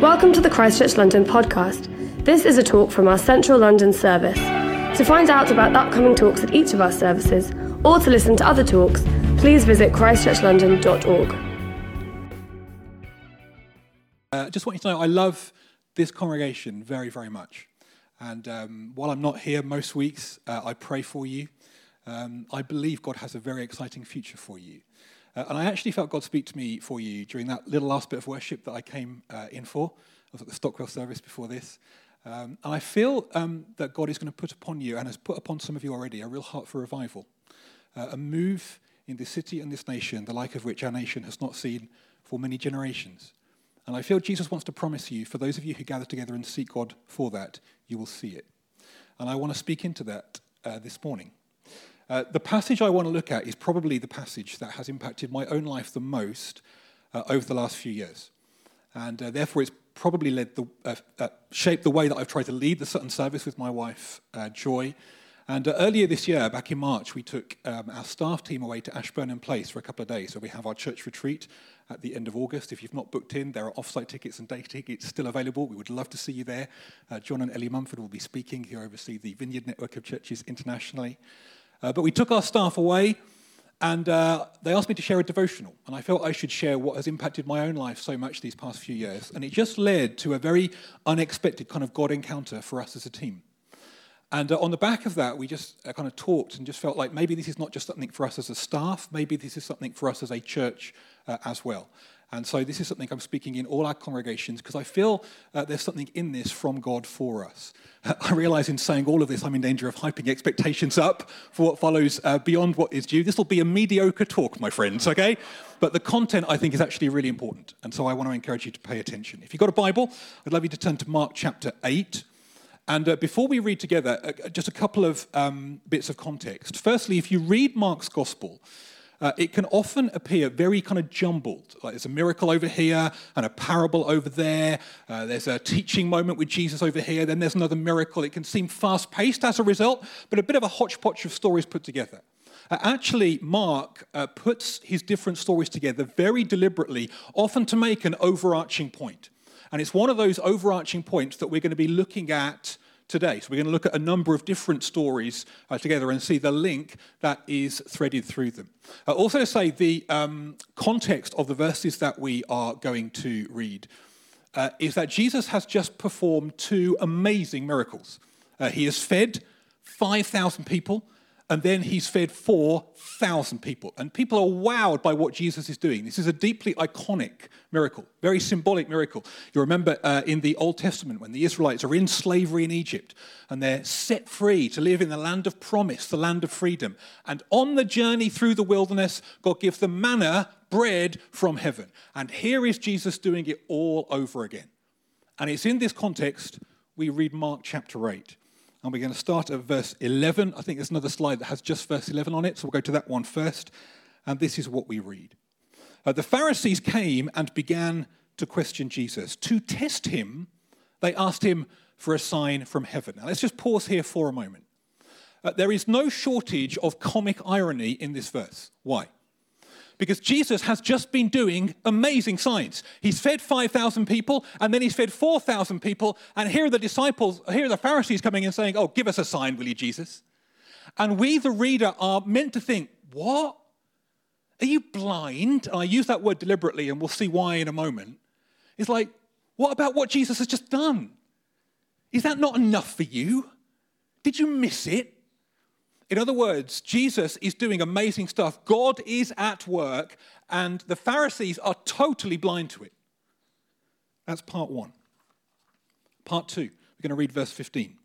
Welcome to the Christchurch London podcast. This is a talk from our Central London service. To find out about upcoming talks at each of our services, or to listen to other talks, please visit christchurchlondon.org. Uh, just want you to know I love this congregation very, very much. And um, while I'm not here most weeks, uh, I pray for you. Um, I believe God has a very exciting future for you. Uh, and I actually felt God speak to me for you during that little last bit of worship that I came uh, in for. I was at the Stockwell service before this. Um, and I feel um, that God is going to put upon you, and has put upon some of you already, a real heart for revival. Uh, a move in this city and this nation, the like of which our nation has not seen for many generations. And I feel Jesus wants to promise you, for those of you who gather together and seek God for that, you will see it. And I want to speak into that uh, this morning. Uh, the passage I want to look at is probably the passage that has impacted my own life the most uh, over the last few years. And uh, therefore, it's probably led the, uh, uh, shaped the way that I've tried to lead the Sutton service with my wife, Joy. And earlier this year, back in March, we took um, our staff team away to Ashburnham Place for a couple of days. So we have our church retreat at the end of August. If you've not booked in, there are off-site tickets and day tickets still available. We would love to see you there. John and Ellie Mumford will be speaking, who oversee the Vineyard Network of Churches internationally. Uh, but we took our staff away and uh, they asked me to share a devotional. And I felt I should share what has impacted my own life so much these past few years. And it just led to a very unexpected kind of God encounter for us as a team. And uh, on the back of that, we just uh, kind of talked and just felt like maybe this is not just something for us as a staff, maybe this is something for us as a church uh, as well. And so this is something I'm speaking in all our congregations because I feel uh, there's something in this from God for us. I realize in saying all of this, I'm in danger of hyping expectations up for what follows uh, beyond what is due. This will be a mediocre talk, my friends, okay? But the content, I think, is actually really important. And so I want to encourage you to pay attention. If you've got a Bible, I'd love you to turn to Mark chapter 8. And uh, before we read together, uh, just a couple of um, bits of context. Firstly, if you read Mark's gospel, uh, it can often appear very kind of jumbled. Like there's a miracle over here and a parable over there. Uh, there's a teaching moment with Jesus over here. Then there's another miracle. It can seem fast paced as a result, but a bit of a hodgepodge of stories put together. Uh, actually, Mark uh, puts his different stories together very deliberately, often to make an overarching point. And it's one of those overarching points that we're going to be looking at today. So we're going to look at a number of different stories uh, together and see the link that is threaded through them. Uh, also to say the um, context of the verses that we are going to read uh, is that Jesus has just performed two amazing miracles. Uh, he has fed 5,000 people and then he's fed 4,000 people. And people are wowed by what Jesus is doing. This is a deeply iconic miracle, very symbolic miracle. You remember uh, in the Old Testament when the Israelites are in slavery in Egypt and they're set free to live in the land of promise, the land of freedom. And on the journey through the wilderness, God gives them manna, bread from heaven. And here is Jesus doing it all over again. And it's in this context we read Mark chapter 8. And we're going to start at verse 11. I think there's another slide that has just verse 11 on it, so we'll go to that one first. And this is what we read. Uh, the Pharisees came and began to question Jesus. To test him, they asked him for a sign from heaven. Now, let's just pause here for a moment. Uh, there is no shortage of comic irony in this verse. Why? Because Jesus has just been doing amazing signs. He's fed 5,000 people, and then he's fed 4,000 people, and here are the disciples, here are the Pharisees coming and saying, Oh, give us a sign, will you, Jesus? And we, the reader, are meant to think, What? Are you blind? And I use that word deliberately, and we'll see why in a moment. It's like, What about what Jesus has just done? Is that not enough for you? Did you miss it? In other words, Jesus is doing amazing stuff. God is at work, and the Pharisees are totally blind to it. That's part one. Part two, we're going to read verse 15.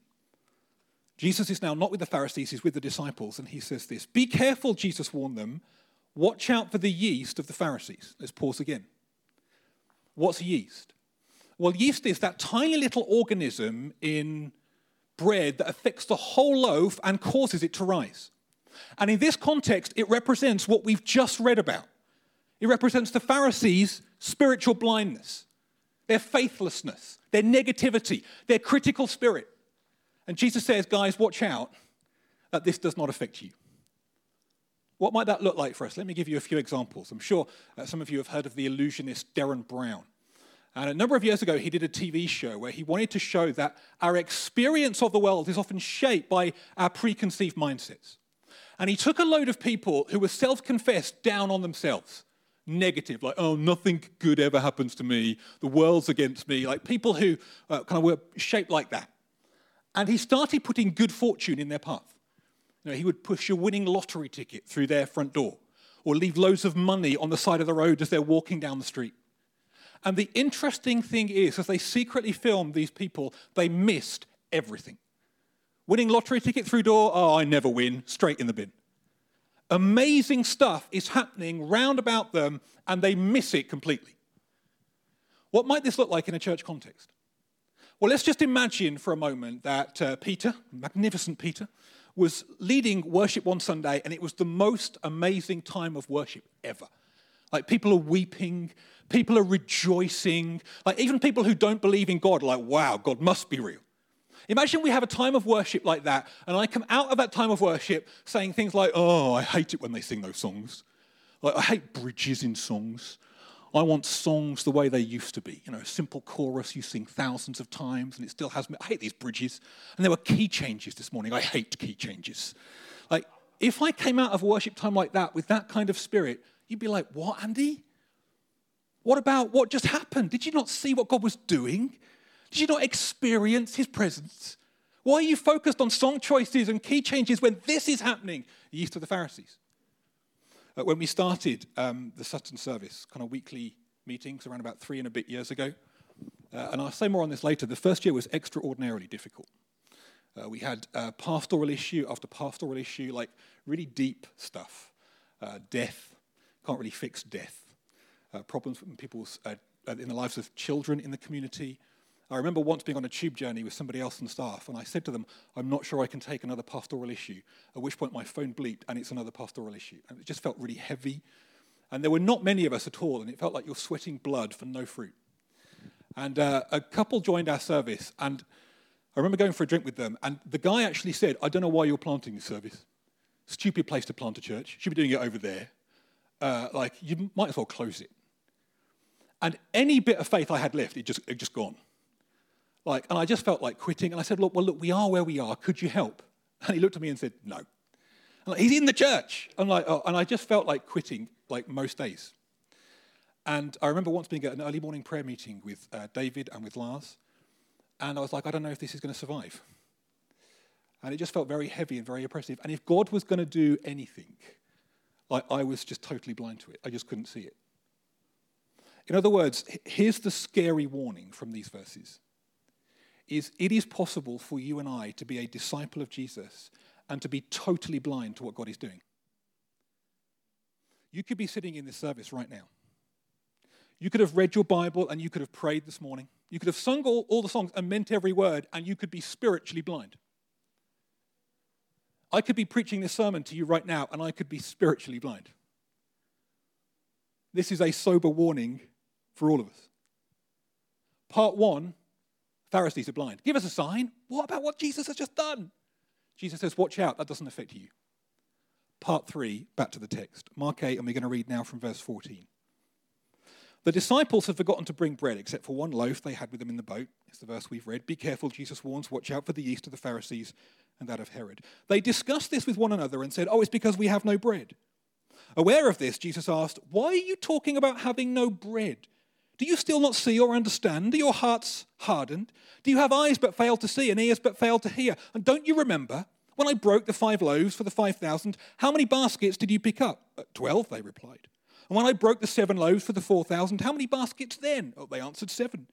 Jesus is now not with the Pharisees, he's with the disciples, and he says this Be careful, Jesus warned them. Watch out for the yeast of the Pharisees. Let's pause again. What's yeast? Well, yeast is that tiny little organism in bread that affects the whole loaf and causes it to rise. And in this context, it represents what we've just read about. It represents the Pharisees' spiritual blindness, their faithlessness, their negativity, their critical spirit. And Jesus says, guys, watch out that this does not affect you. What might that look like for us? Let me give you a few examples. I'm sure uh, some of you have heard of the illusionist Derren Brown. And a number of years ago, he did a TV show where he wanted to show that our experience of the world is often shaped by our preconceived mindsets. And he took a load of people who were self confessed down on themselves, negative, like, oh, nothing good ever happens to me, the world's against me, like people who uh, kind of were shaped like that. And he started putting good fortune in their path. You know, he would push a winning lottery ticket through their front door or leave loads of money on the side of the road as they're walking down the street. And the interesting thing is, as they secretly filmed these people, they missed everything. Winning lottery ticket through door, oh, I never win, straight in the bin. Amazing stuff is happening round about them, and they miss it completely. What might this look like in a church context? Well, let's just imagine for a moment that uh, Peter, magnificent Peter, was leading worship one Sunday, and it was the most amazing time of worship ever. Like people are weeping, people are rejoicing. Like even people who don't believe in God like, wow, God must be real. Imagine we have a time of worship like that, and I come out of that time of worship saying things like, oh, I hate it when they sing those songs. Like, I hate bridges in songs. I want songs the way they used to be. You know, a simple chorus you sing thousands of times and it still has me. I hate these bridges. And there were key changes this morning. I hate key changes. Like, if I came out of worship time like that with that kind of spirit, you'd be like, what, Andy? What about what just happened? Did you not see what God was doing? Did you not experience his presence? Why are you focused on song choices and key changes when this is happening? The East of the Pharisees. Uh, when we started um, the Sutton service, kind of weekly meetings around about three and a bit years ago, uh, and I'll say more on this later, the first year was extraordinarily difficult. Uh, we had uh, pastoral issue after pastoral issue, like really deep stuff. Uh, death, can't really fix death. Uh, problems in people's, in the lives of children in the community, I remember once being on a tube journey with somebody else on staff, and I said to them, I'm not sure I can take another pastoral issue. At which point my phone bleeped, and it's another pastoral issue. And it just felt really heavy. And there were not many of us at all, and it felt like you're sweating blood for no fruit. And uh, a couple joined our service, and I remember going for a drink with them, and the guy actually said, I don't know why you're planting this service. Stupid place to plant a church. Should be doing it over there. Uh, like, you might as well close it. And any bit of faith I had left, it just, it just gone. Like, and I just felt like quitting. And I said, look, well, look, we are where we are. Could you help? And he looked at me and said, no. Like, He's in the church. I'm like, oh, and I just felt like quitting, like most days. And I remember once being at an early morning prayer meeting with uh, David and with Lars. And I was like, I don't know if this is going to survive. And it just felt very heavy and very oppressive. And if God was going to do anything, like I was just totally blind to it. I just couldn't see it. In other words, here's the scary warning from these verses is it is possible for you and I to be a disciple of Jesus and to be totally blind to what God is doing. You could be sitting in this service right now. You could have read your Bible and you could have prayed this morning. You could have sung all, all the songs and meant every word, and you could be spiritually blind. I could be preaching this sermon to you right now, and I could be spiritually blind. This is a sober warning for all of us. Part one Pharisees are blind. Give us a sign. What about what Jesus has just done? Jesus says, Watch out, that doesn't affect you. Part three, back to the text. Mark 8, and we're going to read now from verse 14. The disciples had forgotten to bring bread except for one loaf they had with them in the boat. It's the verse we've read. Be careful, Jesus warns, watch out for the yeast of the Pharisees and that of Herod. They discussed this with one another and said, Oh, it's because we have no bread. Aware of this, Jesus asked, Why are you talking about having no bread? Do you still not see or understand? Are your hearts hardened? Do you have eyes but fail to see and ears but fail to hear? And don't you remember when I broke the five loaves for the 5,000? How many baskets did you pick up? Uh, twelve, they replied. And when I broke the seven loaves for the 4,000, how many baskets then? Oh, they answered seven.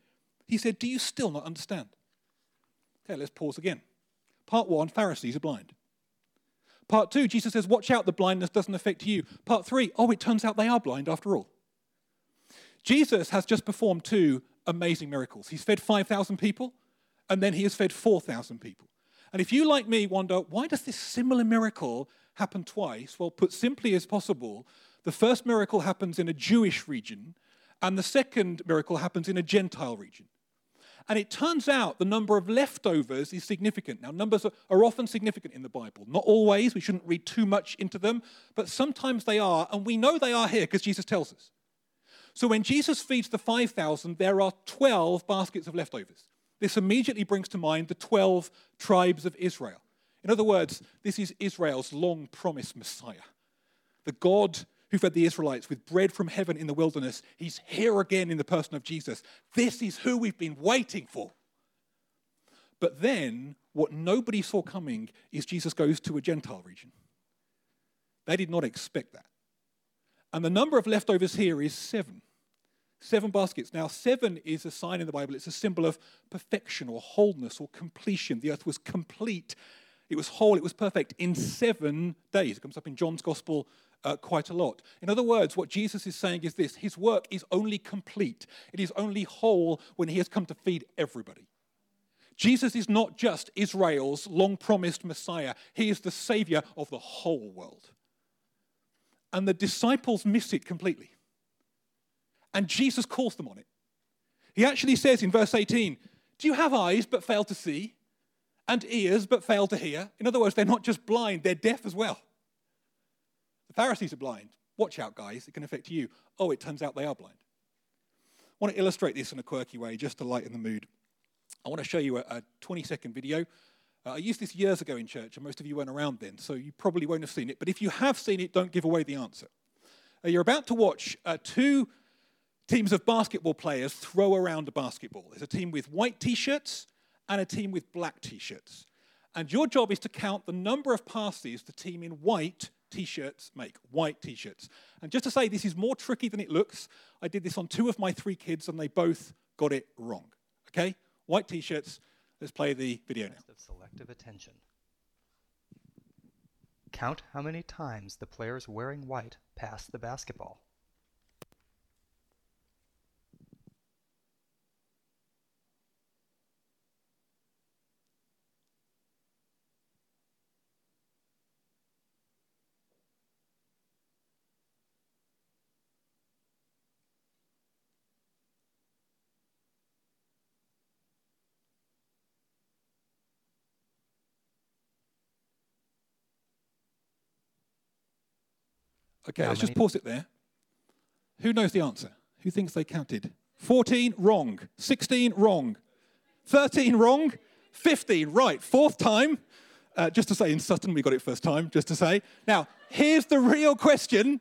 He said, Do you still not understand? Okay, let's pause again. Part one Pharisees are blind. Part two, Jesus says, Watch out, the blindness doesn't affect you. Part three, oh, it turns out they are blind after all. Jesus has just performed two amazing miracles. He's fed 5,000 people, and then he has fed 4,000 people. And if you, like me, wonder, why does this similar miracle happen twice? Well, put simply as possible, the first miracle happens in a Jewish region, and the second miracle happens in a Gentile region. And it turns out the number of leftovers is significant. Now, numbers are, often significant in the Bible. Not always, we shouldn't read too much into them, but sometimes they are, and we know they are here because Jesus tells us. So when Jesus feeds the 5,000, there are 12 baskets of leftovers. This immediately brings to mind the 12 tribes of Israel. In other words, this is Israel's long promised Messiah. The God who fed the Israelites with bread from heaven in the wilderness, he's here again in the person of Jesus. This is who we've been waiting for. But then, what nobody saw coming is Jesus goes to a Gentile region. They did not expect that. And the number of leftovers here is seven. Seven baskets. Now, seven is a sign in the Bible, it's a symbol of perfection or wholeness or completion. The earth was complete, it was whole, it was perfect in seven days. It comes up in John's Gospel uh, quite a lot. In other words, what Jesus is saying is this His work is only complete, it is only whole when He has come to feed everybody. Jesus is not just Israel's long promised Messiah, He is the Savior of the whole world. And the disciples miss it completely. And Jesus calls them on it. He actually says in verse 18, Do you have eyes but fail to see? And ears but fail to hear? In other words, they're not just blind, they're deaf as well. The Pharisees are blind. Watch out, guys, it can affect you. Oh, it turns out they are blind. I want to illustrate this in a quirky way just to lighten the mood. I want to show you a, a 20 second video. Uh, I used this years ago in church, and most of you weren't around then, so you probably won't have seen it. But if you have seen it, don't give away the answer. Uh, you're about to watch uh, two teams of basketball players throw around a basketball. There's a team with white t shirts and a team with black t shirts. And your job is to count the number of passes the team in white t shirts make. White t shirts. And just to say, this is more tricky than it looks. I did this on two of my three kids, and they both got it wrong. Okay? White t shirts. Let's play the video now. Of selective attention. Count how many times the players wearing white pass the basketball. Okay, How let's just pause it there. Who knows the answer? Who thinks they counted? 14, wrong. 16, wrong. 13, wrong. 15, right. Fourth time. Uh, just to say, in Sutton, we got it first time, just to say. Now, here's the real question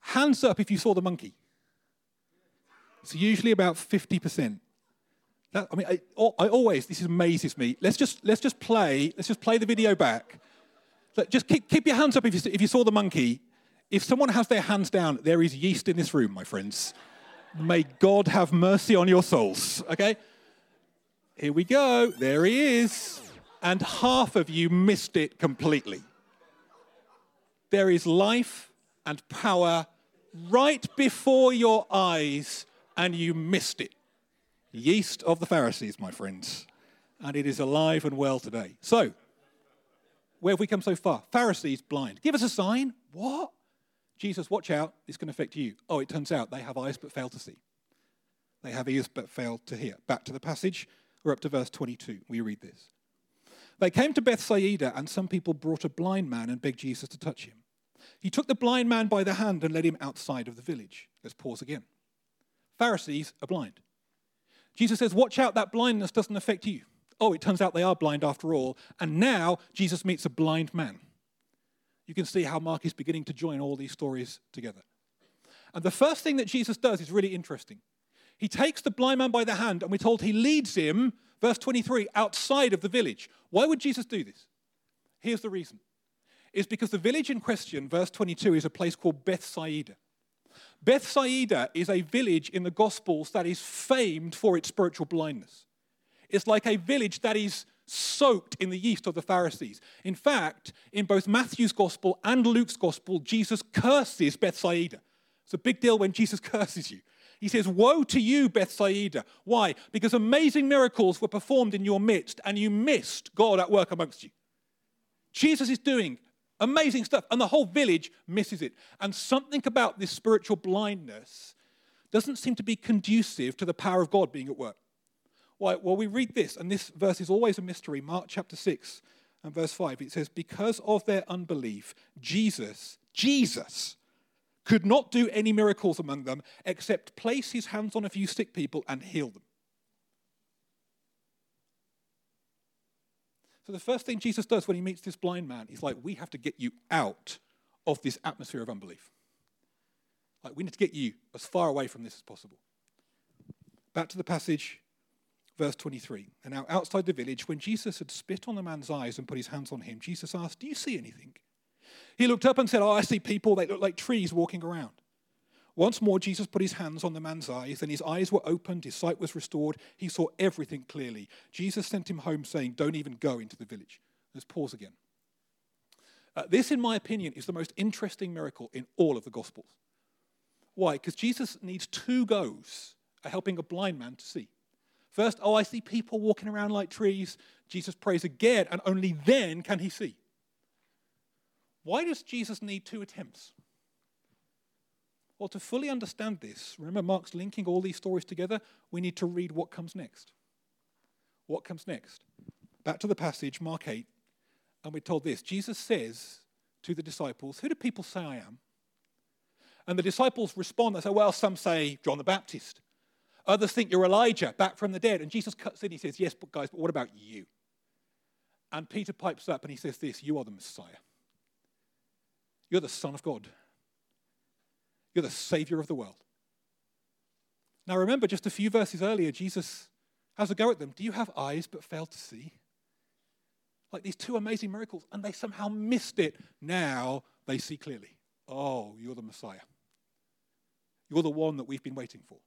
hands up if you saw the monkey. It's usually about 50%. That, I mean, I, I always, this amazes me. Let's just, let's just play, let's just play the video back. Just keep, keep your hands up if you, if you saw the monkey. If someone has their hands down, there is yeast in this room, my friends. May God have mercy on your souls. Okay? Here we go. There he is. And half of you missed it completely. There is life and power right before your eyes, and you missed it. Yeast of the Pharisees, my friends. And it is alive and well today. So, where have we come so far? Pharisees blind. Give us a sign. What? Jesus, watch out. It's going to affect you. Oh, it turns out they have eyes but fail to see. They have ears but fail to hear. Back to the passage. We're up to verse 22. We read this. They came to Bethsaida, and some people brought a blind man and begged Jesus to touch him. He took the blind man by the hand and led him outside of the village. Let's pause again. Pharisees are blind. Jesus says, Watch out, that blindness doesn't affect you. Oh, it turns out they are blind after all. And now Jesus meets a blind man. You can see how Mark is beginning to join all these stories together. And the first thing that Jesus does is really interesting. He takes the blind man by the hand, and we're told he leads him, verse 23, outside of the village. Why would Jesus do this? Here's the reason. It's because the village in question, verse 22, is a place called Bethsaida. Bethsaida is a village in the Gospels that is famed for its spiritual blindness. It's like a village that is soaked in the yeast of the Pharisees. In fact, in both Matthew's Gospel and Luke's Gospel, Jesus curses Bethsaida. It's a big deal when Jesus curses you. He says, Woe to you, Bethsaida. Why? Because amazing miracles were performed in your midst, and you missed God at work amongst you. Jesus is doing amazing stuff, and the whole village misses it. And something about this spiritual blindness doesn't seem to be conducive to the power of God being at work. Why? Well, we read this, and this verse is always a mystery. Mark chapter 6 and verse 5. It says, Because of their unbelief, Jesus, Jesus, could not do any miracles among them except place his hands on a few sick people and heal them. So, the first thing Jesus does when he meets this blind man, is like, We have to get you out of this atmosphere of unbelief. Like, we need to get you as far away from this as possible. Back to the passage, verse 23. And now, outside the village, when Jesus had spit on the man's eyes and put his hands on him, Jesus asked, Do you see anything? He looked up and said, Oh, I see people. They look like trees walking around. Once more, Jesus put his hands on the man's eyes, and his eyes were opened, his sight was restored. He saw everything clearly. Jesus sent him home, saying, Don't even go into the village. Let's pause again. Uh, this, in my opinion, is the most interesting miracle in all of the Gospels. Why? Because Jesus needs two goes at helping a blind man to see. First, oh, I see people walking around like trees. Jesus prays again, and only then can he see. Why does Jesus need two attempts? Well, to fully understand this, remember Mark's linking all these stories together, we need to read what comes next. What comes next? Back to the passage, Mark 8, and we're told this Jesus says to the disciples, Who do people say I am? And the disciples respond, they say, Well, some say John the Baptist. Others think you're Elijah, back from the dead. And Jesus cuts in, he says, Yes, but guys, but what about you? And Peter pipes up and he says this You are the Messiah. You're the Son of God. You're the Savior of the world. Now, remember, just a few verses earlier, Jesus has a go at them. Do you have eyes but fail to see? Like these two amazing miracles, and they somehow missed it. Now they see clearly. Oh, you're the Messiah. You're the one that we've been waiting for.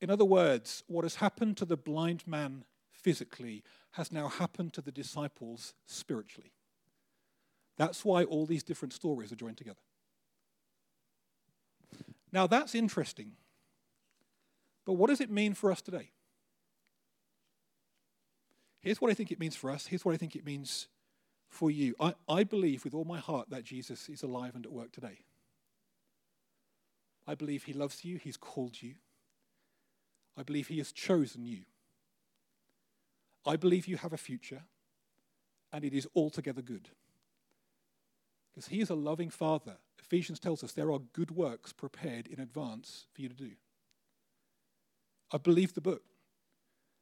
In other words, what has happened to the blind man physically has now happened to the disciples spiritually. That's why all these different stories are joined together. Now, that's interesting. But what does it mean for us today? Here's what I think it means for us. Here's what I think it means for you. I, I believe with all my heart that Jesus is alive and at work today. I believe he loves you, he's called you. I believe he has chosen you. I believe you have a future, and it is altogether good. Because he is a loving father Ephesians tells us there are good works prepared in advance for you to do. I believe the book.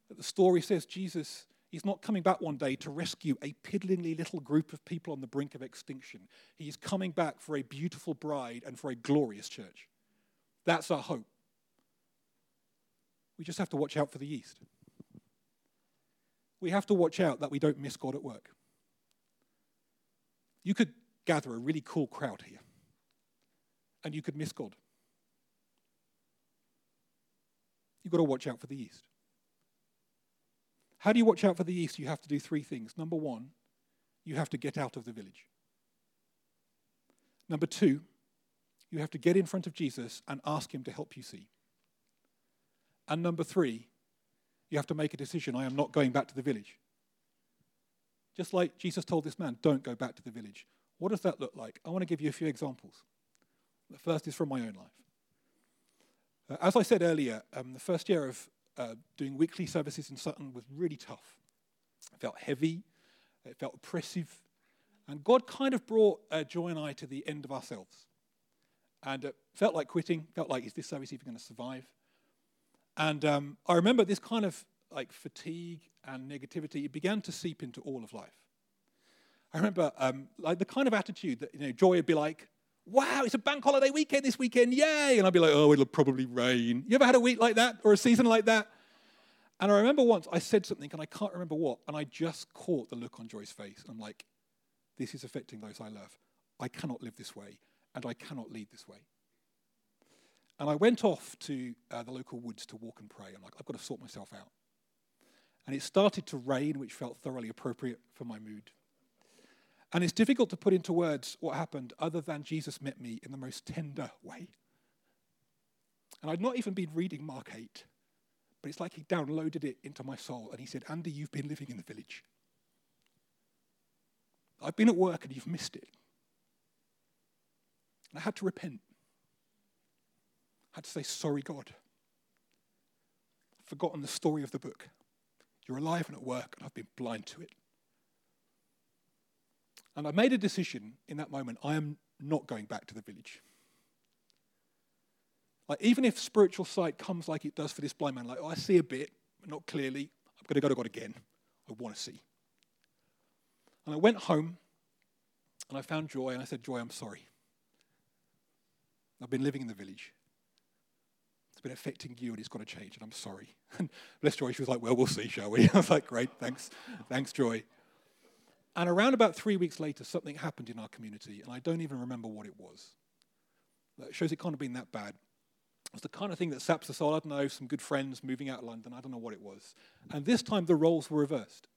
That the story says Jesus is not coming back one day to rescue a piddlingly little group of people on the brink of extinction. He is coming back for a beautiful bride and for a glorious church. That's our hope. We just have to watch out for the yeast. We have to watch out that we don't miss God at work. You could gather a really cool crowd here and you could miss God. You've got to watch out for the yeast. How do you watch out for the yeast? You have to do three things. Number one, you have to get out of the village. Number two, you have to get in front of Jesus and ask him to help you see. And number three, you have to make a decision I am not going back to the village. Just like Jesus told this man, don't go back to the village. What does that look like? I want to give you a few examples. The first is from my own life. Uh, as I said earlier, um, the first year of uh, doing weekly services in Sutton was really tough. It felt heavy, it felt oppressive, and God kind of brought uh, Joy and I to the end of ourselves. And it felt like quitting, felt like, is this service even going to survive? And um, I remember this kind of like fatigue and negativity, it began to seep into all of life. I remember um, like the kind of attitude that you know, Joy would be like, wow, it's a bank holiday weekend this weekend, yay. And I'd be like, oh, it'll probably rain. You ever had a week like that or a season like that? And I remember once I said something and I can't remember what, and I just caught the look on Joy's face. I'm like, this is affecting those I love. I cannot live this way, and I cannot lead this way. And I went off to uh, the local woods to walk and pray. I'm like, I've got to sort myself out. And it started to rain, which felt thoroughly appropriate for my mood. And it's difficult to put into words what happened other than Jesus met me in the most tender way. And I'd not even been reading Mark 8, but it's like he downloaded it into my soul and he said, Andy, you've been living in the village. I've been at work and you've missed it. And I had to repent. I had to say, Sorry, God. I've forgotten the story of the book. You're alive and at work, and I've been blind to it. And I made a decision in that moment I am not going back to the village. Like, even if spiritual sight comes like it does for this blind man, like, oh, I see a bit, but not clearly, I'm going to go to God again. I want to see. And I went home and I found Joy and I said, Joy, I'm sorry. I've been living in the village. Been affecting you and it's got to change and I'm sorry. And bless Joy, she was like, Well, we'll see, shall we? I was like, Great, thanks. Thanks, Joy. And around about three weeks later, something happened in our community, and I don't even remember what it was. That shows it can't have been that bad. It was the kind of thing that saps the soul. I don't know, some good friends moving out of London. I don't know what it was. And this time the roles were reversed.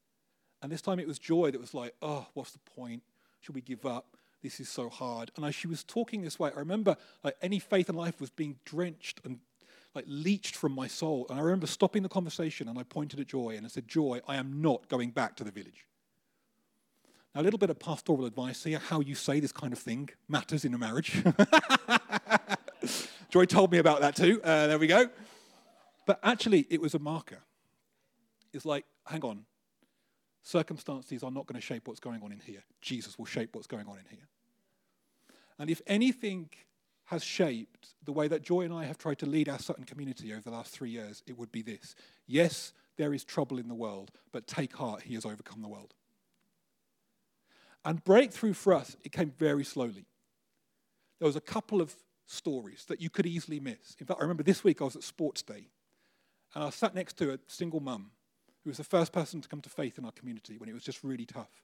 And this time it was Joy that was like, oh, what's the point? Should we give up? This is so hard. And as she was talking this way, I remember like any faith in life was being drenched and like leached from my soul. And I remember stopping the conversation and I pointed at Joy and I said, Joy, I am not going back to the village. Now, a little bit of pastoral advice here how you say this kind of thing matters in a marriage. Joy told me about that too. Uh, there we go. But actually, it was a marker. It's like, hang on, circumstances are not going to shape what's going on in here. Jesus will shape what's going on in here. And if anything has shaped the way that Joy and I have tried to lead our Sutton community over the last three years, it would be this. Yes, there is trouble in the world, but take heart, he has overcome the world. And breakthrough for us, it came very slowly. There was a couple of stories that you could easily miss. In fact, I remember this week I was at sports day, and I sat next to a single mum who was the first person to come to faith in our community when it was just really tough.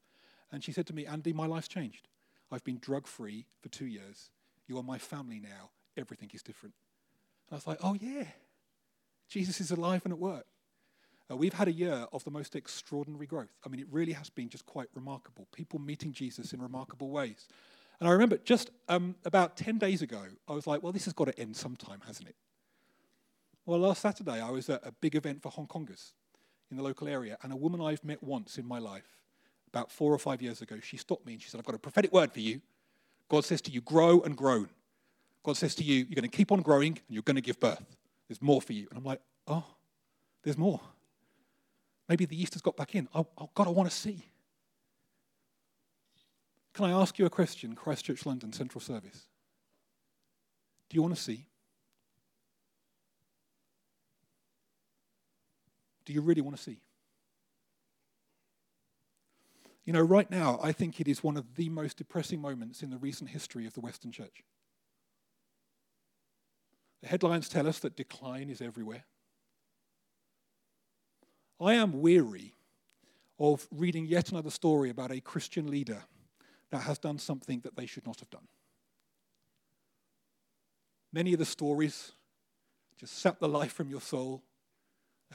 And she said to me, Andy, my life's changed. I've been drug free for two years. You are my family now. Everything is different. And I was like, oh, yeah. Jesus is alive and at work. Uh, we've had a year of the most extraordinary growth. I mean, it really has been just quite remarkable. People meeting Jesus in remarkable ways. And I remember just um, about 10 days ago, I was like, well, this has got to end sometime, hasn't it? Well, last Saturday, I was at a big event for Hong Kongers in the local area, and a woman I've met once in my life, about four or five years ago, she stopped me and she said, I've got a prophetic word for you. God says to you, grow and groan. God says to you, you're going to keep on growing and you're going to give birth. There's more for you. And I'm like, oh, there's more. Maybe the yeast has got back in. Oh, oh God, I want to see. Can I ask you a question, Christchurch London Central Service? Do you want to see? Do you really want to see? You know, right now, I think it is one of the most depressing moments in the recent history of the Western Church. The headlines tell us that decline is everywhere. I am weary of reading yet another story about a Christian leader that has done something that they should not have done. Many of the stories just sap the life from your soul.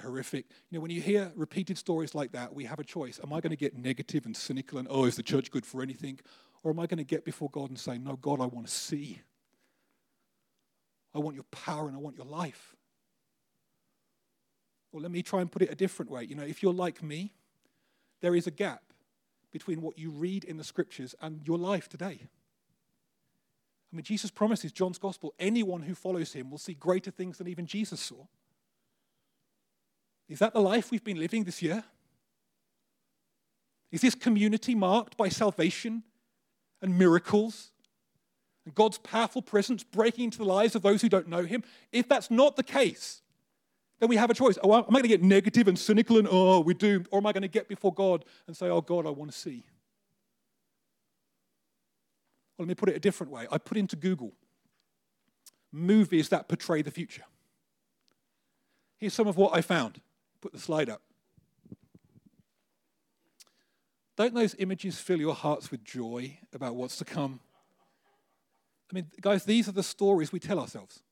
Horrific. You know, when you hear repeated stories like that, we have a choice. Am I going to get negative and cynical and, oh, is the church good for anything? Or am I going to get before God and say, no, God, I want to see. I want your power and I want your life. Or let me try and put it a different way. You know, if you're like me, there is a gap between what you read in the scriptures and your life today. I mean, Jesus promises John's gospel anyone who follows him will see greater things than even Jesus saw. Is that the life we've been living this year? Is this community marked by salvation and miracles and God's powerful presence breaking into the lives of those who don't know him? If that's not the case, then we have a choice. Oh, am I going to get negative and cynical and, oh, we're doomed? Or am I going to get before God and say, oh, God, I want to see? Well, let me put it a different way. I put into Google movies that portray the future. Here's some of what I found. Put the slide up. Don't those images fill your hearts with joy about what's to come? I mean, guys, these are the stories we tell ourselves.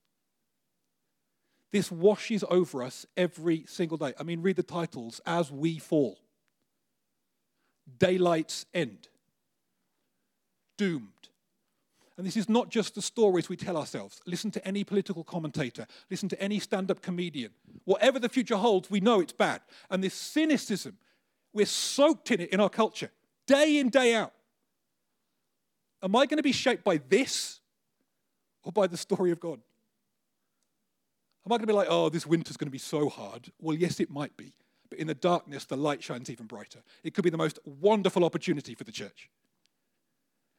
This washes over us every single day. I mean, read the titles As We Fall, Daylight's End, Doomed. And this is not just the stories we tell ourselves. Listen to any political commentator, listen to any stand up comedian. Whatever the future holds, we know it's bad. And this cynicism, we're soaked in it in our culture, day in, day out. Am I going to be shaped by this or by the story of God? Am I going to be like, oh, this winter's going to be so hard? Well, yes, it might be. But in the darkness, the light shines even brighter. It could be the most wonderful opportunity for the church.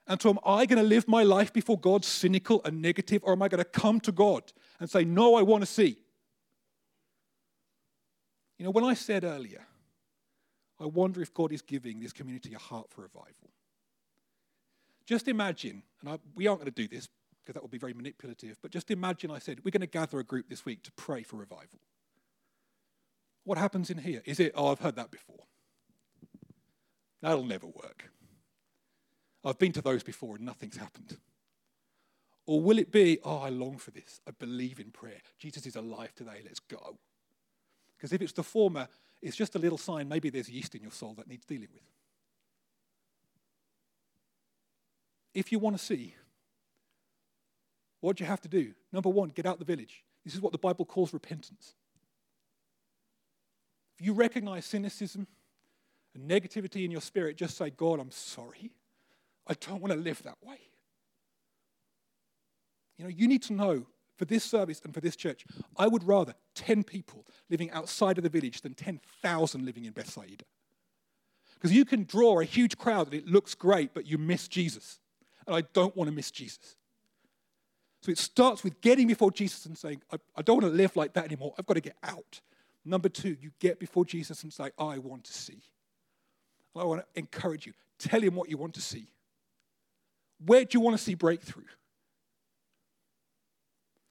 And so, am I going to live my life before God cynical and negative, or am I going to come to God and say, No, I want to see? You know, when I said earlier, I wonder if God is giving this community a heart for revival. Just imagine, and I, we aren't going to do this because that would be very manipulative, but just imagine I said, We're going to gather a group this week to pray for revival. What happens in here? Is it, oh, I've heard that before? That'll never work. I've been to those before and nothing's happened. Or will it be, oh, I long for this. I believe in prayer. Jesus is alive today. Let's go. Because if it's the former, it's just a little sign maybe there's yeast in your soul that needs dealing with. If you want to see, what do you have to do? Number one, get out the village. This is what the Bible calls repentance. If you recognize cynicism and negativity in your spirit, just say, God, I'm sorry. I don't want to live that way. You know, you need to know for this service and for this church, I would rather 10 people living outside of the village than 10,000 living in Bethsaida. Because you can draw a huge crowd and it looks great, but you miss Jesus. And I don't want to miss Jesus. So it starts with getting before Jesus and saying, I, I don't want to live like that anymore. I've got to get out. Number two, you get before Jesus and say, I want to see. And I want to encourage you. Tell him what you want to see. Where do you want to see breakthrough?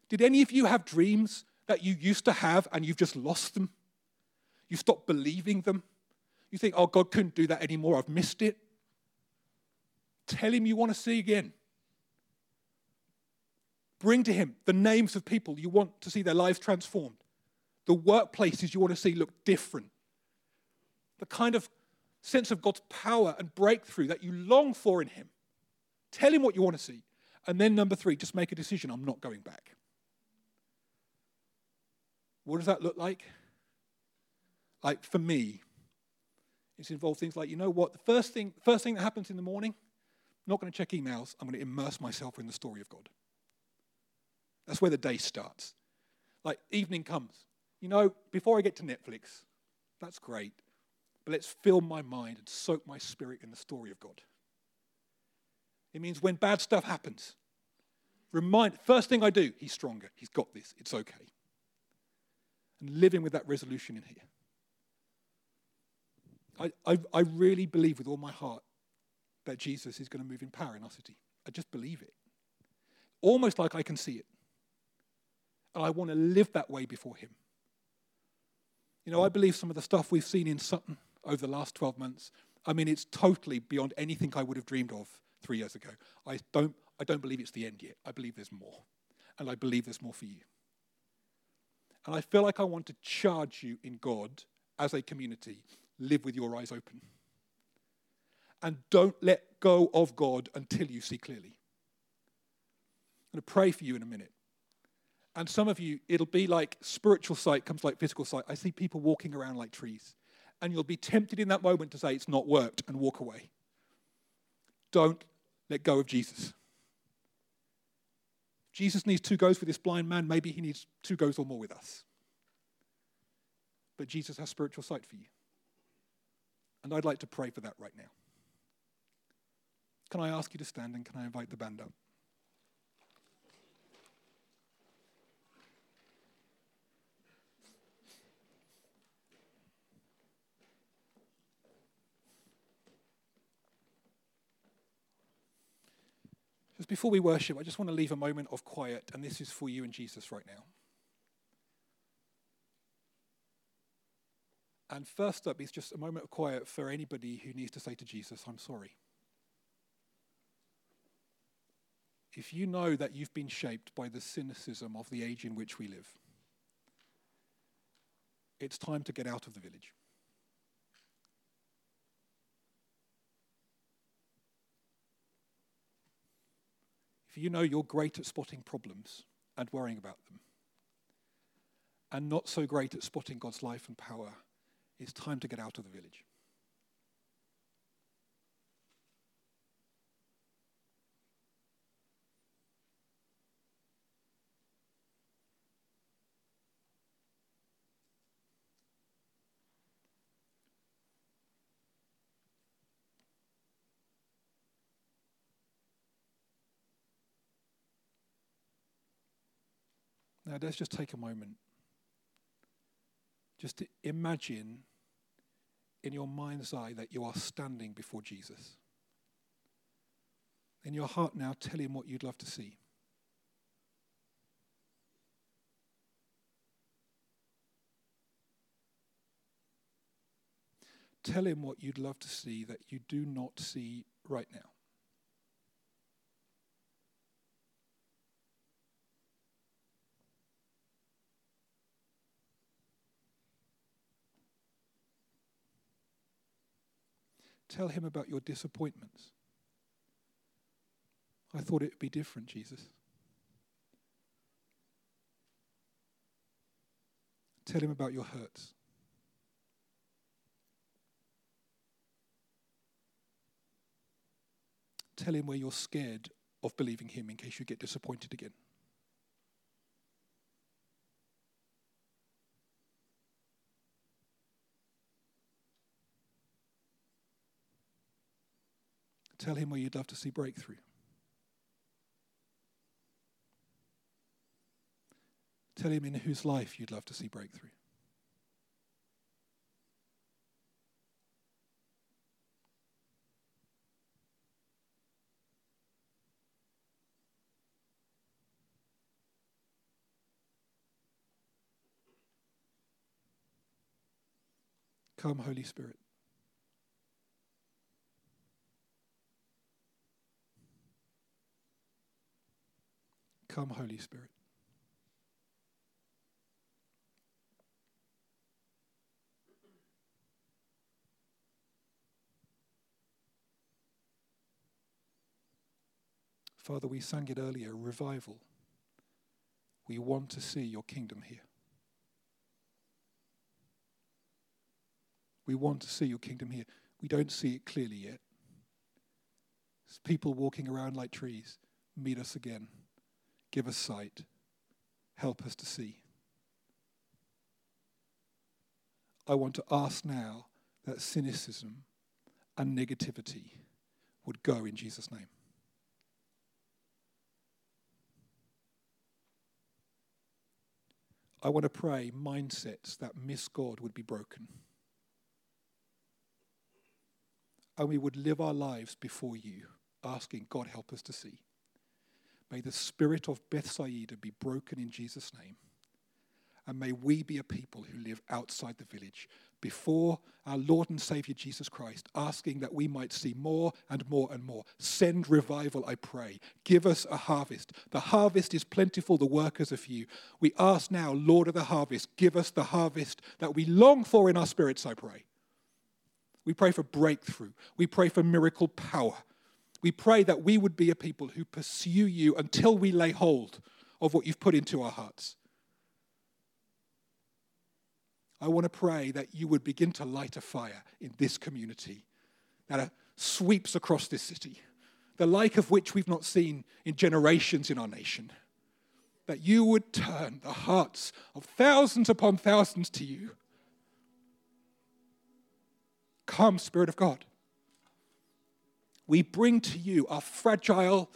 Did any of you have dreams that you used to have and you've just lost them? You stopped believing them? You think, oh, God couldn't do that anymore. I've missed it. Tell him you want to see again. Bring to him the names of people you want to see their lives transformed, the workplaces you want to see look different, the kind of sense of God's power and breakthrough that you long for in him. Tell him what you want to see. And then, number three, just make a decision I'm not going back. What does that look like? Like for me, it's involved things like, you know what, the first thing, first thing that happens in the morning, I'm not going to check emails, I'm going to immerse myself in the story of God. That's where the day starts. Like evening comes. You know, before I get to Netflix, that's great. But let's fill my mind and soak my spirit in the story of God. It means when bad stuff happens, remind first thing I do, he's stronger. He's got this. It's okay and living with that resolution in here. I, I, I really believe with all my heart that Jesus is going to move in power in our city. I just believe it. Almost like I can see it. And I want to live that way before Him. You know, I believe some of the stuff we've seen in Sutton over the last 12 months, I mean, it's totally beyond anything I would have dreamed of three years ago. I don't, I don't believe it's the end yet. I believe there's more. And I believe there's more for you. And I feel like I want to charge you in God as a community. Live with your eyes open. And don't let go of God until you see clearly. I'm going to pray for you in a minute. And some of you, it'll be like spiritual sight comes like physical sight. I see people walking around like trees. And you'll be tempted in that moment to say, it's not worked, and walk away. Don't let go of Jesus. Jesus needs two goes with this blind man. Maybe he needs two goes or more with us. But Jesus has spiritual sight for you. And I'd like to pray for that right now. Can I ask you to stand and can I invite the band up? Before we worship, I just want to leave a moment of quiet, and this is for you and Jesus right now. And first up is just a moment of quiet for anybody who needs to say to Jesus, I'm sorry. If you know that you've been shaped by the cynicism of the age in which we live, it's time to get out of the village. If you know you're great at spotting problems and worrying about them, and not so great at spotting God's life and power, it's time to get out of the village. Now, let's just take a moment. Just to imagine in your mind's eye that you are standing before Jesus. In your heart now, tell him what you'd love to see. Tell him what you'd love to see that you do not see right now. Tell him about your disappointments. I thought it would be different, Jesus. Tell him about your hurts. Tell him where you're scared of believing him in case you get disappointed again. Tell him where you'd love to see breakthrough. Tell him in whose life you'd love to see breakthrough. Come, Holy Spirit. Come, Holy Spirit. Father, we sang it earlier revival. We want to see your kingdom here. We want to see your kingdom here. We don't see it clearly yet. There's people walking around like trees. Meet us again. Give us sight. Help us to see. I want to ask now that cynicism and negativity would go in Jesus' name. I want to pray mindsets that miss God would be broken. And we would live our lives before you, asking, God, help us to see. May the spirit of Bethsaida be broken in Jesus' name. And may we be a people who live outside the village before our Lord and Savior Jesus Christ, asking that we might see more and more and more. Send revival, I pray. Give us a harvest. The harvest is plentiful, the workers are few. We ask now, Lord of the harvest, give us the harvest that we long for in our spirits, I pray. We pray for breakthrough. We pray for miracle power. We pray that we would be a people who pursue you until we lay hold of what you've put into our hearts. I want to pray that you would begin to light a fire in this community that uh, sweeps across this city, the like of which we've not seen in generations in our nation. That you would turn the hearts of thousands upon thousands to you. Come, Spirit of God we bring to you our fragile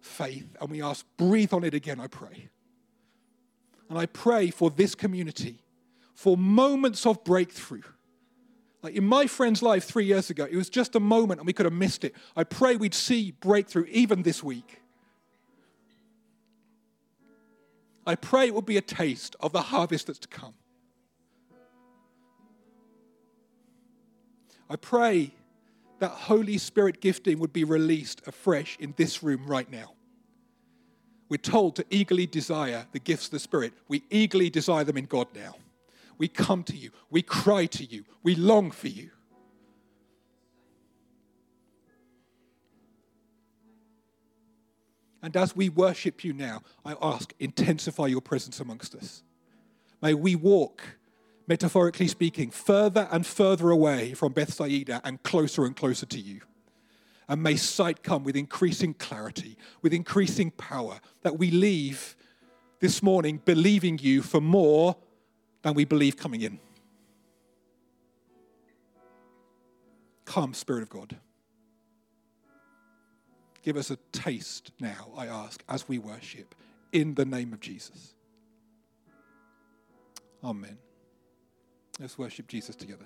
faith and we ask, breathe on it again, I pray. And I pray for this community, for moments of breakthrough. Like in my friend's life three years ago, it was just a moment and we could have missed it. I pray we'd see breakthrough even this week. I pray it will be a taste of the harvest that's to come. I pray that Holy Spirit gifting would be released afresh in this room right now. We're told to eagerly desire the gifts of the Spirit. We eagerly desire them in God now. We come to you. We cry to you. We long for you. And as we worship you now, I ask, intensify your presence amongst us. May we walk metaphorically speaking, further and further away from Bethsaida and closer and closer to you. And may sight come with increasing clarity, with increasing power, that we leave this morning believing you for more than we believe coming in. Come, Spirit of God. Give us a taste now, I ask, as we worship, in the name of Jesus. Amen. Let's worship Jesus together.